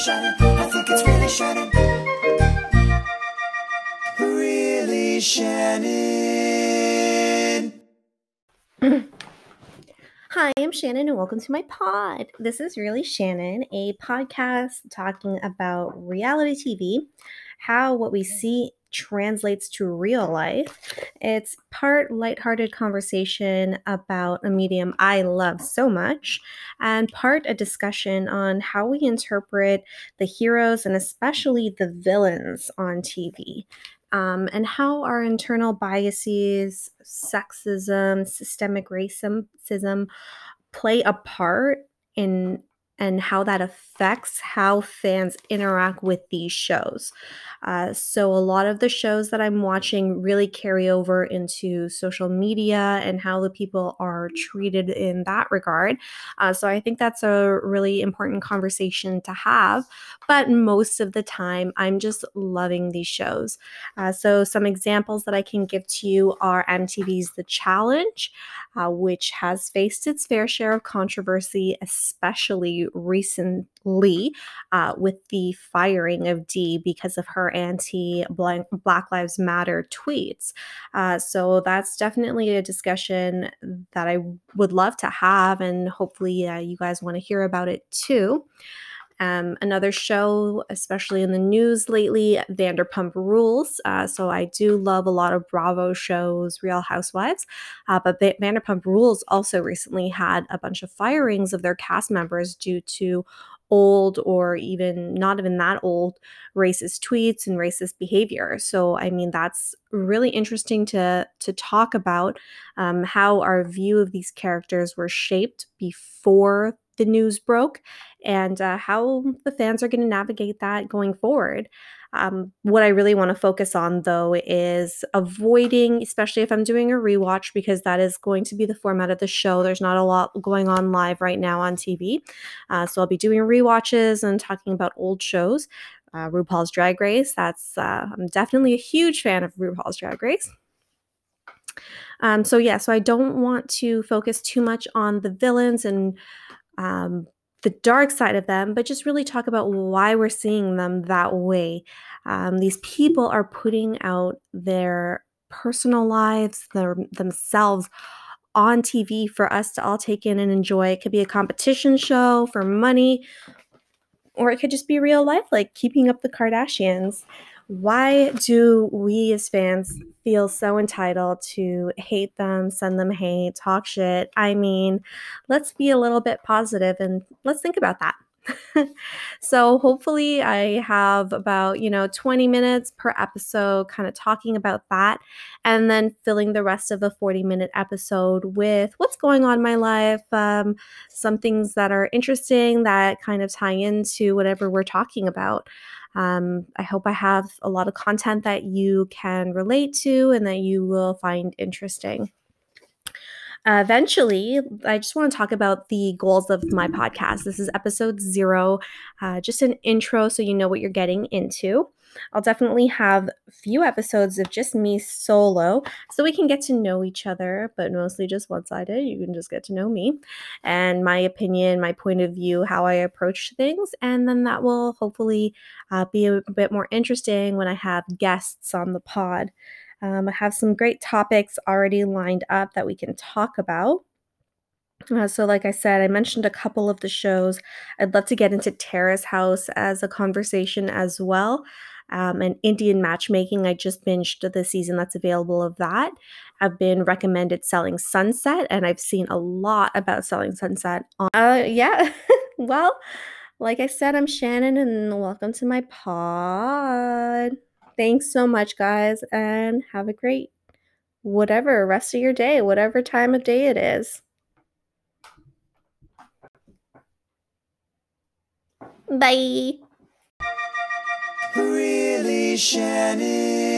Shannon. I think it's really Shannon. Really Shannon. Hi, I'm Shannon, and welcome to my pod. This is Really Shannon, a podcast talking about reality TV, how what we see translates to real life. It's part lighthearted conversation about a medium I love so much, and part a discussion on how we interpret the heroes and especially the villains on TV. Um, and how our internal biases, sexism, systemic racism play a part in and how that affects how fans interact with these shows. Uh, so, a lot of the shows that I'm watching really carry over into social media and how the people are treated in that regard. Uh, so, I think that's a really important conversation to have. But most of the time, I'm just loving these shows. Uh, so, some examples that I can give to you are MTV's The Challenge, uh, which has faced its fair share of controversy, especially recently uh, with the firing of Dee because of her anti Black Lives Matter tweets. Uh, so that's definitely a discussion that I would love to have, and hopefully, uh, you guys want to hear about it too. Um, another show, especially in the news lately, Vanderpump Rules. Uh, so I do love a lot of Bravo shows, Real Housewives, uh, but v- Vanderpump Rules also recently had a bunch of firings of their cast members due to old or even not even that old racist tweets and racist behavior so i mean that's really interesting to to talk about um, how our view of these characters were shaped before the news broke and uh, how the fans are going to navigate that going forward. Um, what I really want to focus on, though, is avoiding, especially if I'm doing a rewatch, because that is going to be the format of the show. There's not a lot going on live right now on TV. Uh, so I'll be doing rewatches and talking about old shows. Uh, RuPaul's Drag Race. That's uh, I'm definitely a huge fan of RuPaul's Drag Race. Um, so yeah, so I don't want to focus too much on the villains and um, the dark side of them, but just really talk about why we're seeing them that way. Um, these people are putting out their personal lives, their themselves on TV for us to all take in and enjoy. It could be a competition show for money, or it could just be real life, like keeping up the Kardashians. Why do we as fans feel so entitled to hate them, send them hate, talk shit? I mean, let's be a little bit positive and let's think about that. so hopefully I have about, you know, 20 minutes per episode kind of talking about that and then filling the rest of the 40 minute episode with what's going on in my life, um, some things that are interesting that kind of tie into whatever we're talking about. Um, I hope I have a lot of content that you can relate to and that you will find interesting. Uh, eventually, I just want to talk about the goals of my podcast. This is episode zero, uh, just an intro so you know what you're getting into. I'll definitely have a few episodes of just me solo so we can get to know each other, but mostly just one sided. You can just get to know me and my opinion, my point of view, how I approach things. And then that will hopefully uh, be a bit more interesting when I have guests on the pod. Um, I have some great topics already lined up that we can talk about. Uh, so, like I said, I mentioned a couple of the shows. I'd love to get into Terrace House as a conversation as well um, and Indian matchmaking. I just binged the season that's available of that. I've been recommended Selling Sunset, and I've seen a lot about Selling Sunset. On- uh, yeah. well, like I said, I'm Shannon, and welcome to my pod. Thanks so much, guys, and have a great whatever rest of your day, whatever time of day it is. Bye. Shannon.